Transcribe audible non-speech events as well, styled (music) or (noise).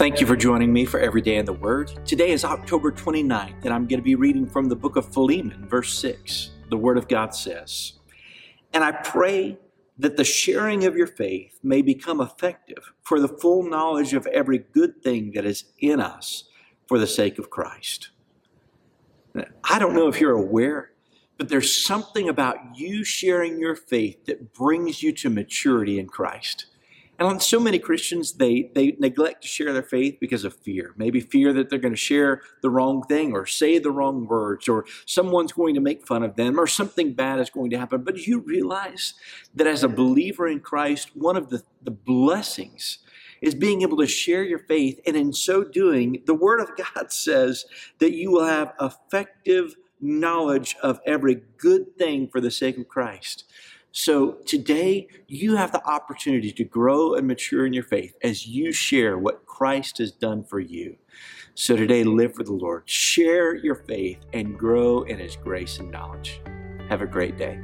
Thank you for joining me for Every Day in the Word. Today is October 29th, and I'm going to be reading from the book of Philemon, verse 6. The Word of God says, And I pray that the sharing of your faith may become effective for the full knowledge of every good thing that is in us for the sake of Christ. I don't know if you're aware, but there's something about you sharing your faith that brings you to maturity in Christ. And so many Christians, they, they neglect to share their faith because of fear. Maybe fear that they're going to share the wrong thing or say the wrong words or someone's going to make fun of them or something bad is going to happen. But you realize that as a believer in Christ, one of the, the blessings is being able to share your faith. And in so doing, the Word of God (laughs) says that you will have effective knowledge of every good thing for the sake of Christ. So today, you have the opportunity to grow and mature in your faith as you share what Christ has done for you. So today, live for the Lord. Share your faith and grow in His grace and knowledge. Have a great day.